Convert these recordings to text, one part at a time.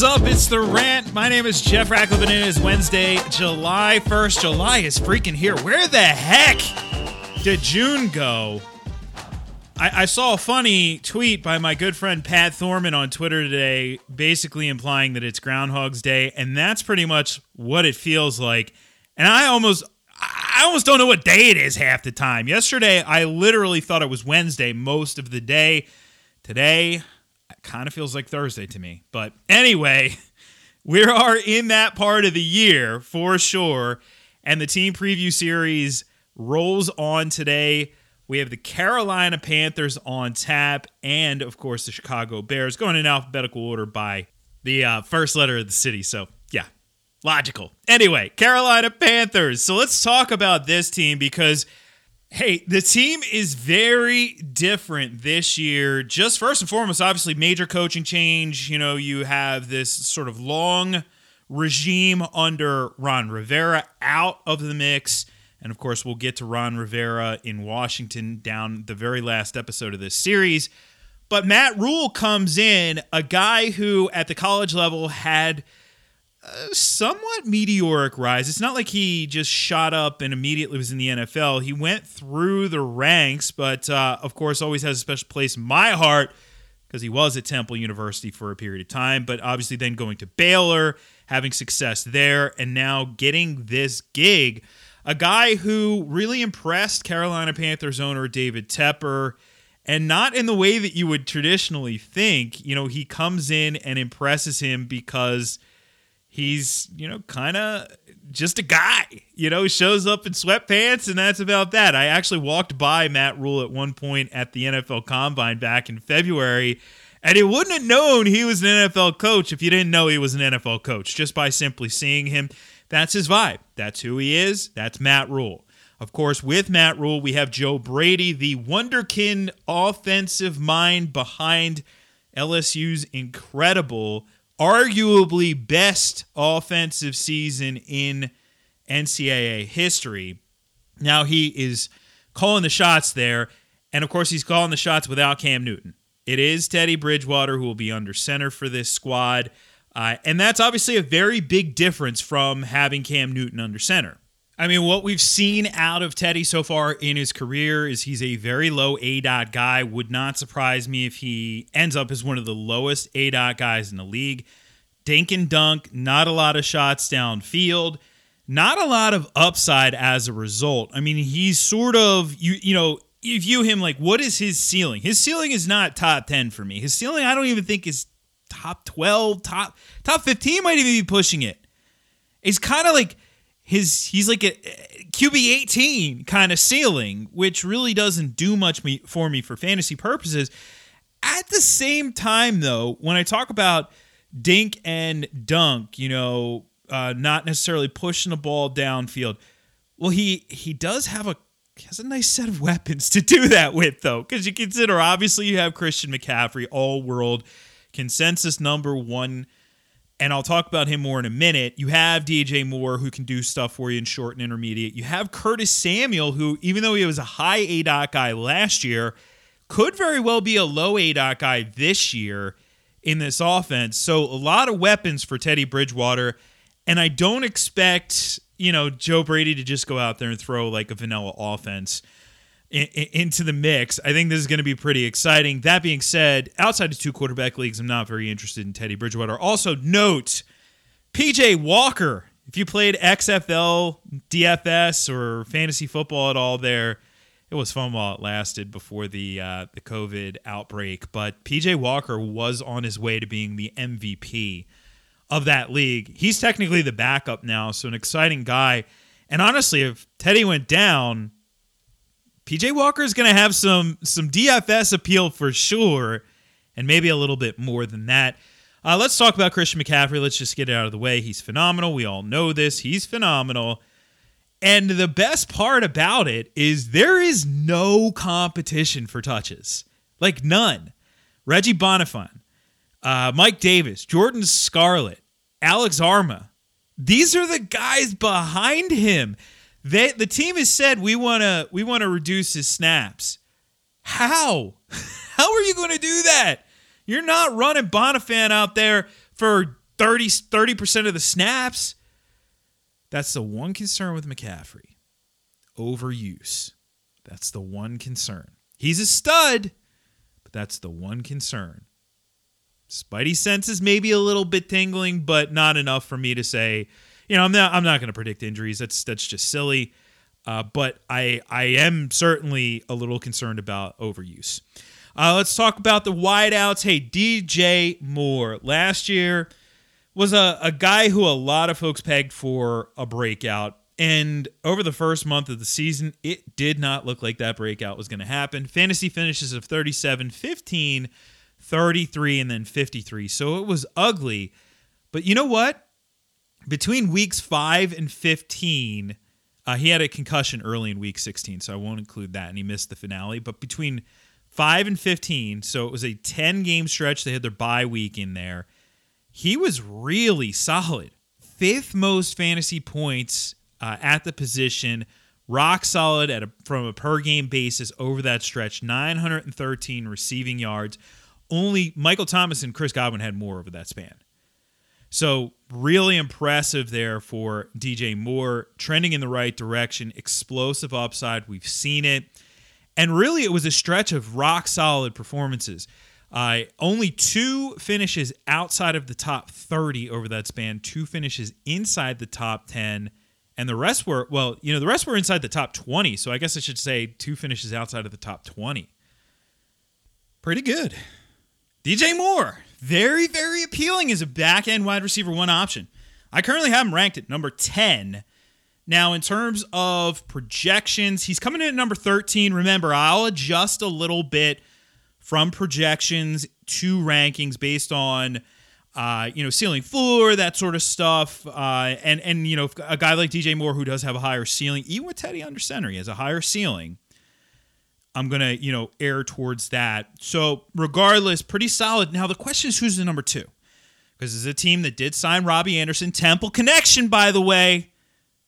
is up? It's the rant. My name is Jeff and it is Wednesday, July 1st. July is freaking here. Where the heck did June go? I, I saw a funny tweet by my good friend Pat Thorman on Twitter today, basically implying that it's Groundhog's Day, and that's pretty much what it feels like. And I almost I almost don't know what day it is half the time. Yesterday, I literally thought it was Wednesday most of the day. Today, kind of feels like Thursday to me. But anyway, we are in that part of the year for sure. And the team preview series rolls on today. We have the Carolina Panthers on tap, and of course, the Chicago Bears going in alphabetical order by the uh, first letter of the city. So, yeah, logical. Anyway, Carolina Panthers. So, let's talk about this team because, hey, the team is very different this year. Just first and foremost, obviously, major coaching change. You know, you have this sort of long regime under Ron Rivera out of the mix. And of course, we'll get to Ron Rivera in Washington down the very last episode of this series. But Matt Rhule comes in, a guy who at the college level had somewhat meteoric rise. It's not like he just shot up and immediately was in the NFL. He went through the ranks, but uh, of course, always has a special place in my heart because he was at Temple University for a period of time, but obviously then going to Baylor, having success there, and now getting this gig a guy who really impressed Carolina Panthers owner David Tepper, and not in the way that you would traditionally think. You know, he comes in and impresses him because he's, you know, kind of just a guy, you know, shows up in sweatpants, and that's about that. I actually walked by Matt Rhule at one point at the NFL Combine back in February. And he wouldn't have known he was an NFL coach if you didn't know he was an NFL coach just by simply seeing him. That's his vibe. That's who he is. That's Matt Rhule Of course, with Matt Rhule we have Joe Brady, the wonderkin offensive mind behind LSU's incredible, arguably best offensive season in NCAA history. Now he is calling the shots there. And of course, he's calling the shots without Cam Newton. It is Teddy Bridgewater who will be under center for this squad. Uh, and that's obviously a very big difference from having Cam Newton under center. I mean, what we've seen out of Teddy so far in his career is he's a very low A dot guy. Would not surprise me if he ends up as one of the lowest A dot guys in the league. Dink and dunk, not a lot of shots downfield, not a lot of upside as a result. I mean, he's sort of you you know you view him like what is his ceiling? His ceiling is not top ten for me. His ceiling I don't even think is top 12, top top 15 might even be pushing it. It's kind of like his he's like a QB 18 kind of ceiling, which really doesn't do much me, for me for fantasy purposes. At the same time though, when I talk about dink and dunk, you know, uh, not necessarily pushing the ball downfield. Well, he he does have a has a nice set of weapons to do that with, though, because you consider obviously you have Christian McCaffrey, all world consensus number one. And I'll talk about him more in a minute. You have DJ Moore, who can do stuff for you in short and intermediate. You have Curtis Samuel, who, even though he was a high A dot guy last year, could very well be a low A dot guy this year in this offense. So a lot of weapons for Teddy Bridgewater. And I don't expect, you know, Joe Brady to just go out there and throw like a vanilla offense in, in, into the mix. I think this is going to be pretty exciting. That being said, outside of two quarterback leagues, I'm not very interested in Teddy Bridgewater. Also, note PJ Walker. If you played XFL, DFS, or fantasy football at all, there it was fun while it lasted before the uh, the COVID outbreak. But PJ Walker was on his way to being the MVP of that league. He's technically the backup now, so an exciting guy. And honestly, if Teddy went down, PJ Walker is going to have some some DFS appeal for sure, and maybe a little bit more than that. Uh, let's talk about Christian McCaffrey. Let's just get it out of the way. He's phenomenal. We all know this. He's phenomenal. And the best part about it is there is no competition for touches, like none. Reggie Bonnafon, uh, Mike Davis, Jordan Scarlett, Alex Armah. These are the guys behind him. They, the team has said we want to we want to reduce his snaps. How? How are you going to do that? You're not running Bonnafon out there for 30 30% of the snaps. That's the one concern with McCaffrey. Overuse. That's the one concern. He's a stud, but that's the one concern. Spidey senses maybe a little bit tingling, but not enough for me to say, you know, I'm not I'm not going to predict injuries. That's that's just silly. Uh, but I I am certainly a little concerned about overuse. Uh, let's talk about the wideouts. Hey, DJ Moore last year was a, a guy who a lot of folks pegged for a breakout. And over the first month of the season, it did not look like that breakout was going to happen. Fantasy finishes of 37, 15, 33, and then 53. So it was ugly. But you know what? Between weeks 5 and 15, uh, he had a concussion early in week 16, so I won't include that, and he missed the finale. But between 5 and 15, so it was a 10 game stretch. They had their bye week in there. He was really solid. Fifth most fantasy points uh, at the position, rock solid at a, from a per game basis over that stretch. 913 receiving yards. Only Michael Thomas and Chris Godwin had more over that span. So, really impressive there for DJ Moore, trending in the right direction, explosive upside. We've seen it. And really, it was a stretch of rock solid performances. Uh, only two finishes outside of the top 30 over that span, two finishes inside the top 10. And the rest were, well, you know, the rest were inside the top 20. So I guess I should say two finishes outside of the top 20. Pretty good. DJ Moore, very, very appealing as a back end wide receiver one option. I currently have him ranked at number 10. Now, in terms of projections, he's coming in at number 13. Remember, I'll adjust a little bit from projections to rankings based on uh, you know, ceiling floor, that sort of stuff. Uh, and and you know, a guy like DJ Moore who does have a higher ceiling, even with Teddy under center, he has a higher ceiling. I'm gonna, you know, err towards that. So regardless, pretty solid. Now the question is who's the number two? Because it's a team that did sign Robbie Anderson, Temple connection, by the way.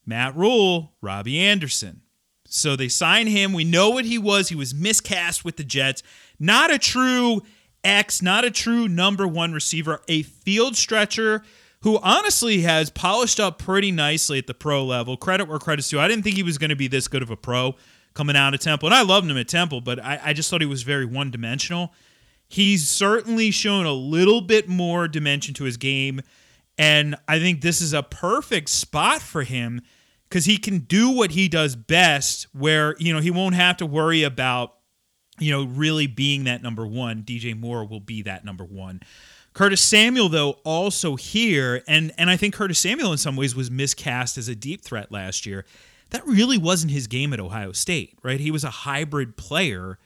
Matt Rhule, Robbie Anderson. So they sign him. We know what he was. He was miscast with the Jets. Not a true X, not a true number one receiver, a field stretcher who honestly has polished up pretty nicely at the pro level. Credit where credit's due. I didn't think he was going to be this good of a pro coming out of Temple. And I loved him at Temple, but I, I just thought he was very one dimensional. He's certainly shown a little bit more dimension to his game. And I think this is a perfect spot for him because he can do what he does best, where, you know, he won't have to worry about, you know, really being that number one. DJ Moore will be that number one. Curtis Samuel, though, also here, and and I think Curtis Samuel in some ways was miscast as a deep threat last year that really wasn't his game at Ohio State, right? He was a hybrid player,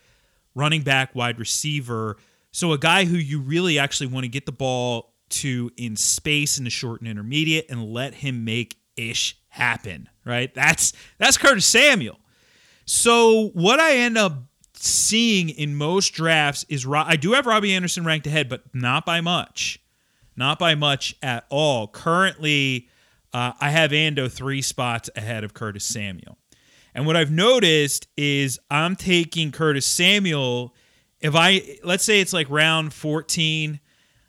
running back, wide receiver. So a guy who you really actually want to get the ball to in space in the short and intermediate and let him make ish happen, right? That's that's Curtis Samuel. So what I end up seeing in most drafts is I do have Robbie Anderson ranked ahead, but not by much. Not by much at all. Currently, uh, I have Ando three spots ahead of Curtis Samuel. And what I've noticed is I'm taking Curtis Samuel. If I, let's say it's like round 14,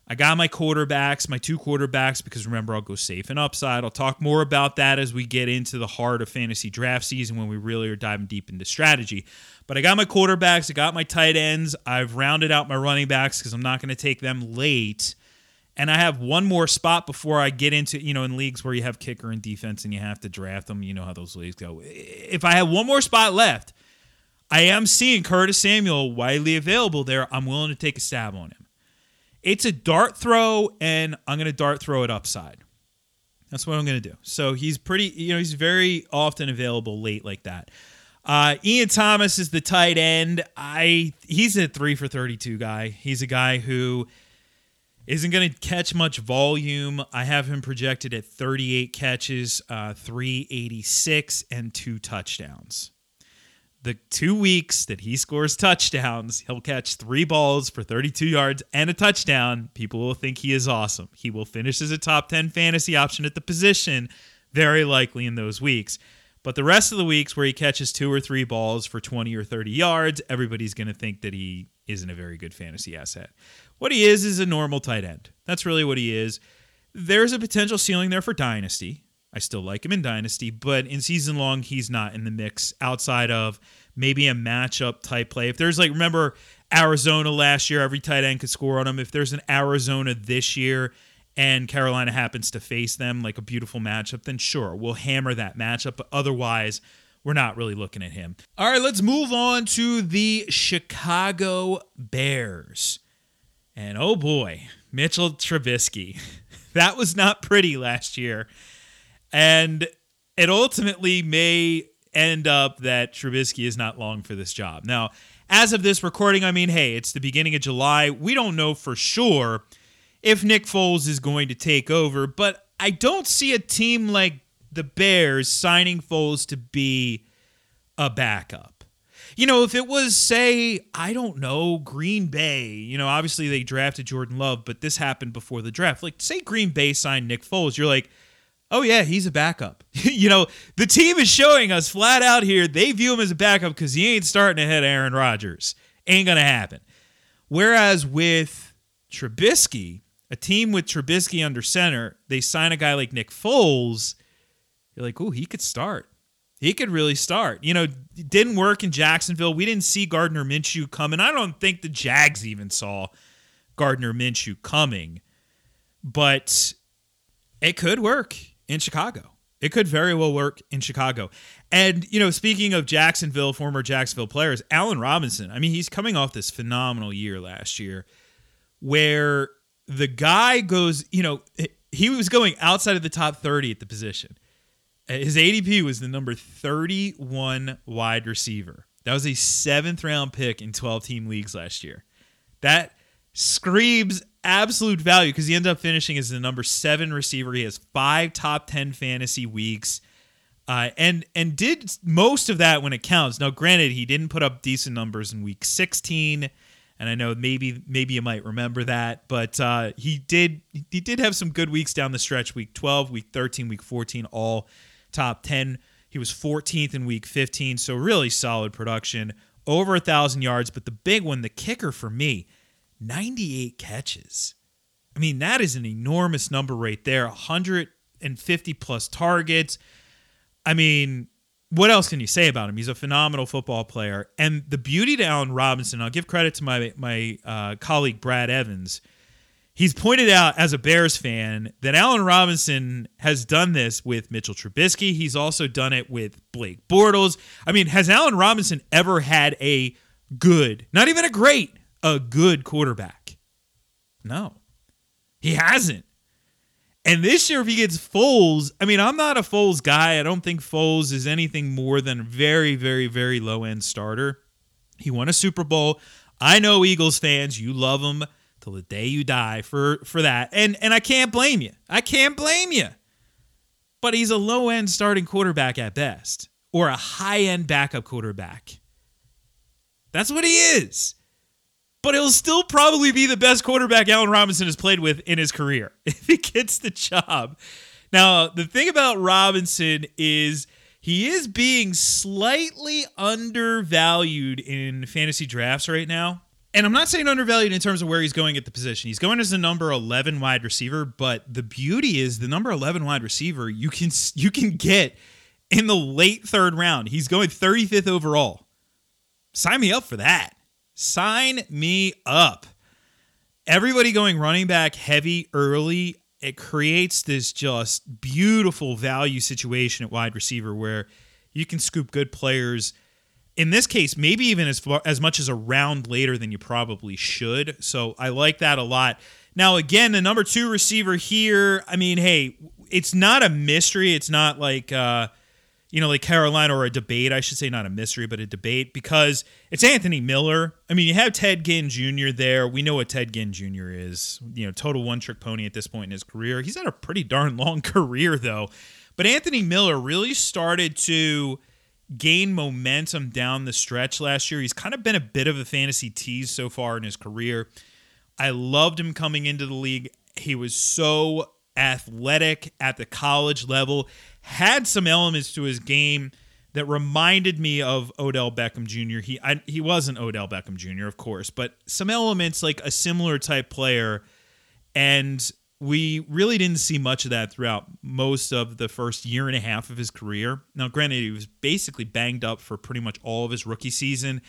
I got my quarterbacks, my two quarterbacks, because remember, I'll go safe and upside. I'll talk more about that as we get into the heart of fantasy draft season when we really are diving deep into strategy. But I got my quarterbacks, I got my tight ends, I've rounded out my running backs because I'm not going to take them late and I have one more spot before I get into, you know, in leagues where you have kicker and defense and you have to draft them. You know how those leagues go. If I have one more spot left, I am seeing Curtis Samuel widely available there. I'm willing to take a stab on him. It's a dart throw, and I'm going to dart throw it upside. That's what I'm going to do. So he's pretty, you know, he's very often available late like that. Uh, Ian Thomas is the tight end. I he's a three for 32 guy. He's a guy who isn't going to catch much volume. I have him projected at 38 catches, uh, 386, and two touchdowns. The two weeks that he scores touchdowns, he'll catch three balls for 32 yards and a touchdown. People will think he is awesome. He will finish as a top 10 fantasy option at the position, very likely in those weeks. But the rest of the weeks where he catches two or three balls for 20 or 30 yards, everybody's going to think that he isn't a very good fantasy asset. What he is is a normal tight end. That's really what he is. there's a potential ceiling there for Dynasty. I still like him in Dynasty, but in season long, he's not in the mix outside of maybe a matchup type play. If there's like, remember Arizona last year, every tight end could score on him. If there's an Arizona this year and Carolina happens to face them like a beautiful matchup, then sure, we'll hammer that matchup. But otherwise, we're not really looking at him. All right, let's move on to the Chicago Bears. And oh boy, Mitchell Trubisky. that was not pretty last year. And it ultimately may end up that Trubisky is not long for this job. Now, as of this recording, I mean, hey, it's the beginning of July. We don't know for sure if Nick Foles is going to take over, but I don't see a team like the Bears signing Foles to be a backup. You know, if it was, say, I don't know, Green Bay, you know, obviously they drafted Jordan Love, but this happened before the draft. Like, say Green Bay signed Nick Foles, you're like, oh, yeah, he's a backup. you know, the team is showing us flat out here they view him as a backup because he ain't starting ahead of Aaron Rodgers. Ain't going to happen. Whereas with Trubisky, a team with Trubisky under center, they sign a guy like Nick Foles. You're like, oh, he could start. He could really start. You know, didn't work in Jacksonville. We didn't see Gardner Minshew coming. I don't think the Jags even saw Gardner Minshew coming. But it could work in Chicago. It could very well work in Chicago. And, you know, speaking of Jacksonville, former Jacksonville players, Allen Robinson, I mean, he's coming off this phenomenal year last year where the guy goes, you know, he was going outside of the top 30 at the position. His ADP was the number 31 wide receiver. That was a seventh round pick in 12 team leagues last year. That screams absolute value because he ended up finishing as the number seven receiver. He has five top 10 fantasy weeks. Uh, and and did most of that when it counts. Now, granted, he didn't put up decent numbers in week 16, and I know maybe maybe you might remember that, but uh, he did he did have some good weeks down the stretch. Week 12, week 13, week 14, all top 10. He was 14th in week 15, so really solid production, over a thousand yards. But the big one, the kicker for me, 98 catches. I mean, that is an enormous number right there. 150 plus targets. I mean, what else can you say about him? He's a phenomenal football player. And the beauty to Allen Robinson, I'll give credit to my my uh, colleague Brad Evans he's pointed out as a Bears fan that Allen Robinson has done this with Mitchell Trubisky. He's also done it with Blake Bortles. I mean, has Allen Robinson ever had a good, not even a great, a good quarterback? No, he hasn't. And this year, if he gets Foles, I mean, I'm not a Foles guy. I don't think Foles is anything more than a very, very, very low end starter. He won a Super Bowl. I know Eagles fans, you love him till the day you die for for that. And and I can't blame you. I can't blame you. But he's a low end starting quarterback at best, or a high end backup quarterback. That's what he is. But he'll still probably be the best quarterback Allen Robinson has played with in his career if he gets the job. Now, the thing about Robinson is he is being slightly undervalued in fantasy drafts right now and I'm not saying undervalued in terms of where he's going at the position. He's going as the number 11 wide receiver, but the beauty is the number 11 wide receiver you can you can get in the late third round. He's going 35th overall. Sign me up for that. Sign me up. Everybody going running back heavy early, it creates this just beautiful value situation at wide receiver where you can scoop good players – in this case, maybe even as far, as much as a round later than you probably should. So I like that a lot. Now, again, the number two receiver here. I mean, hey, it's not a mystery. It's not like uh, you know, like Carolina or a debate. I should say not a mystery, but a debate because it's Anthony Miller. I mean, you have Ted Ginn Jr. there. We know what Ted Ginn Jr. is. You know, total one trick pony at this point in his career. He's had a pretty darn long career though. But Anthony Miller really started to gain momentum down the stretch last year. He's kind of been a bit of a fantasy tease so far in his career. I loved him coming into the league. He was so athletic at the college level, had some elements to his game that reminded me of Odell Beckham Jr. He I, he wasn't Odell Beckham Jr. of course, but some elements like a similar type player and we really didn't see much of that throughout most of the first year and a half of his career. Now, granted, he was basically banged up for pretty much all of his rookie season.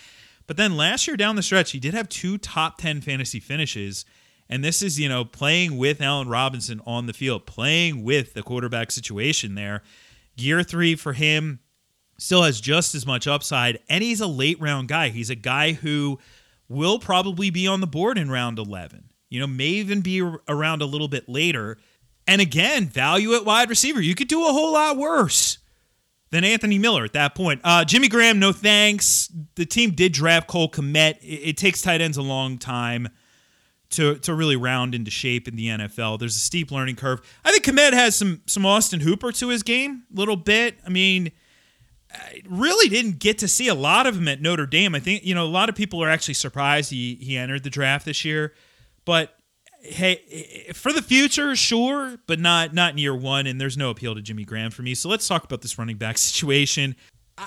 But then last year down the stretch, he did have two top 10 fantasy finishes. And this is, you know, playing with Allen Robinson on the field, playing with the quarterback situation there. Year three for him still has just as much upside. And he's a late round guy. He's a guy who will probably be on the board in round 11 you know, may even be around a little bit later. And again, value at wide receiver. You could do a whole lot worse than Anthony Miller at that point. Uh, Jimmy Graham, no thanks. The team did draft Cole Kmet. It, it, takes tight ends a long time to to really round into shape in the NFL. There's a steep learning curve. I think Kmet has some some Austin Hooper to his game, a little bit. I mean, I really didn't get to see a lot of him at Notre Dame. I think you know a lot of people are actually surprised he he entered the draft this year. But hey, for the future, sure, but not not in year one. And there's no appeal to Jimmy Graham for me. So let's talk about this running back situation.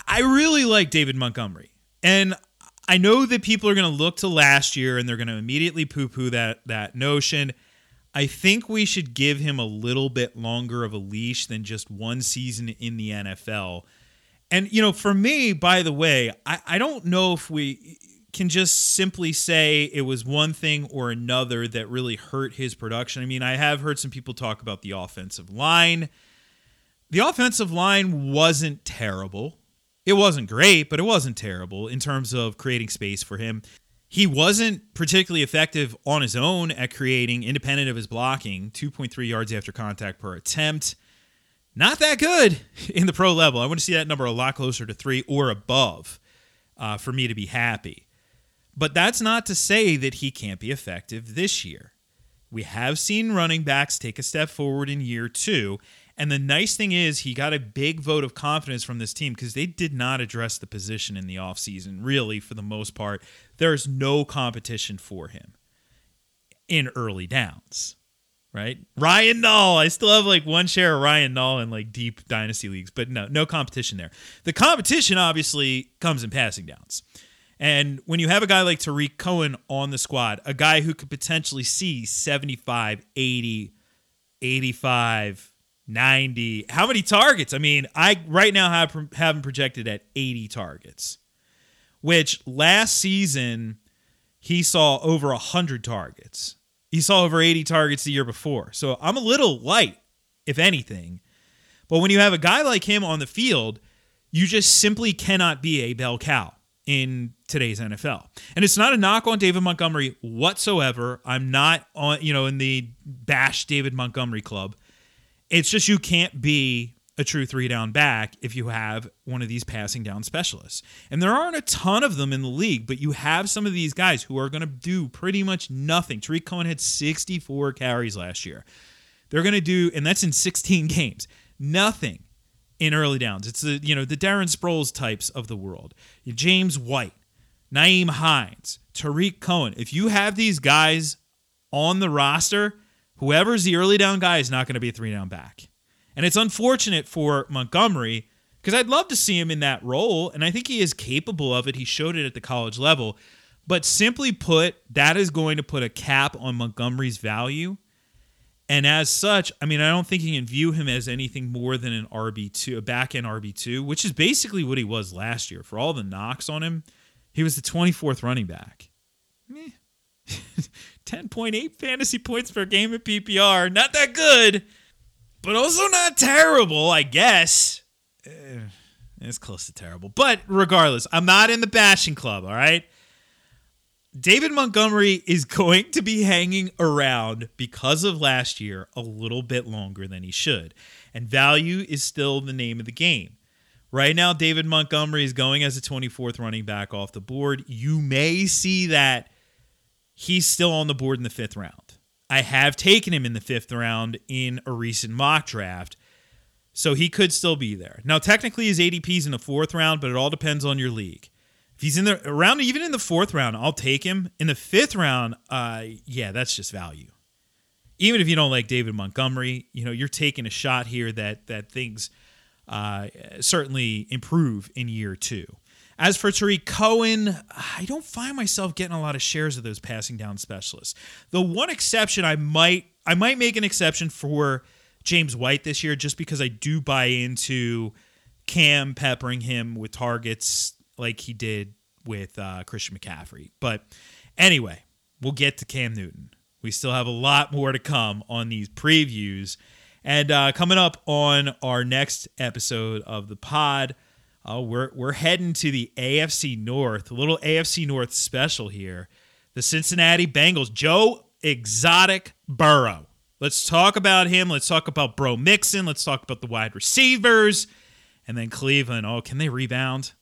I really like David Montgomery, and I know that people are going to look to last year and they're going to immediately poo poo that that notion. I think we should give him a little bit longer of a leash than just one season in the NFL. And, you know, for me, by the way, I, I don't know if we can just simply say it was one thing or another that really hurt his production. I mean, I have heard some people talk about the offensive line. The offensive line wasn't terrible. It wasn't great, but it wasn't terrible in terms of creating space for him. He wasn't particularly effective on his own at creating, independent of his blocking, 2.3 yards after contact per attempt. Not that good in the pro level. I want to see that number a lot closer to three or above uh, for me to be happy. But that's not to say that he can't be effective this year. We have seen running backs take a step forward in year two. And the nice thing is, he got a big vote of confidence from this team because they did not address the position in the offseason, really, for the most part. There's no competition for him in early downs, right? Ryan Nall. I still have like one share of Ryan Nall in like deep dynasty leagues, but no, no competition there. The competition obviously comes in passing downs. And when you have a guy like Tarik Cohen on the squad, a guy who could potentially see 75, 80, 85, 90, how many targets? I mean, I right now have, have him projected at 80 targets, which last season he saw over 100 targets. He saw over 80 targets the year before. So I'm a little light, if anything. But when you have a guy like him on the field, you just simply cannot be a bell cow in today's NFL. And it's not a knock on David Montgomery whatsoever. I'm not on, you know, in the bash David Montgomery club. It's just you can't be a true three down back if you have one of these passing down specialists. And there aren't a ton of them in the league, but you have some of these guys who are going to do pretty much nothing. Tarik Cohen had 64 carries last year. They're going to do, and that's in 16 games, nothing in early downs. It's the you know the Darren Sproles types of the world. James White, Nyheim Hines, Tarik Cohen. If you have these guys on the roster, whoever's the early down guy is not going to be a three down back. And it's unfortunate for Montgomery because I'd love to see him in that role, and I think he is capable of it. He showed it at the college level. But simply put, that is going to put a cap on Montgomery's value and as such, I mean, I don't think you can view him as anything more than an RB2, a back end RB2, which is basically what he was last year. For all the knocks on him, he was the 24th running back. 10.8 fantasy points per game at PPR. Not that good, but also not terrible, I guess. Eh, it's close to terrible. But regardless, I'm not in the bashing club, all right? David Montgomery is going to be hanging around because of last year a little bit longer than he should. And value is still the name of the game. Right now, David Montgomery is going as a 24th running back off the board. You may see that he's still on the board in the fifth round. I have taken him in the fifth round in a recent mock draft, so he could still be there. Now, technically, his ADP is in the fourth round, but it all depends on your league. If he's in the around even in the fourth round, I'll take him. In the fifth round, uh, yeah, that's just value. Even if you don't like David Montgomery, you know you're taking a shot here that that things uh, certainly improve in year two. As for Tarik Cohen, I don't find myself getting a lot of shares of those passing down specialists. The one exception I might I might make an exception for James White this year just because I do buy into Cam peppering him with targets like he did with uh, Christian McCaffrey. But anyway, we'll get to Cam Newton. We still have a lot more to come on these previews. And uh, coming up on our next episode of the pod, uh, we're, we're heading to the AFC North, a little AFC North special here. The Cincinnati Bengals, Joe Exotic Burrow. Let's talk about him. Let's talk about Bro Mixon. Let's talk about the wide receivers. And then Cleveland. Oh, can they rebound?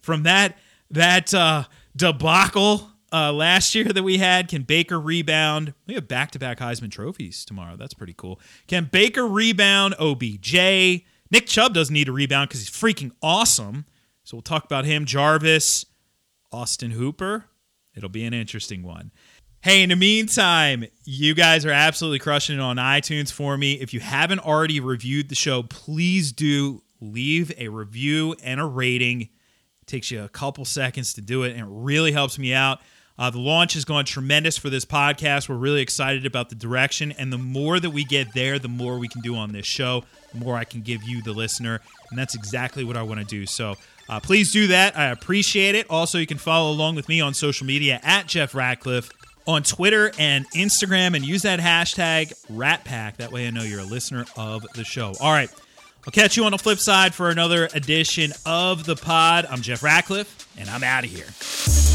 From that that uh, debacle uh, last year that we had. Can Baker rebound? We have back to back Heisman trophies tomorrow. That's pretty cool. Can Baker rebound? OBJ. Nick Chubb doesn't need a rebound because he's freaking awesome. So we'll talk about him. Jarvis, Austin Hooper. It'll be an interesting one. Hey, in the meantime, you guys are absolutely crushing it on iTunes for me. If you haven't already reviewed the show, please do leave a review and a rating. Takes you a couple seconds to do it, and it really helps me out. Uh, the launch has gone tremendous for this podcast. We're really excited about the direction, and the more that we get there, the more we can do on this show, the more I can give you, the listener, and that's exactly what I want to do. So uh, please do that. I appreciate it. Also, you can follow along with me on social media at Jeff Ratcliffe on Twitter and Instagram and use that hashtag RatPack. That way I know you're a listener of the show. All right. I'll catch you on the flip side for another edition of the pod. I'm Jeff Ratcliffe, and I'm out of here.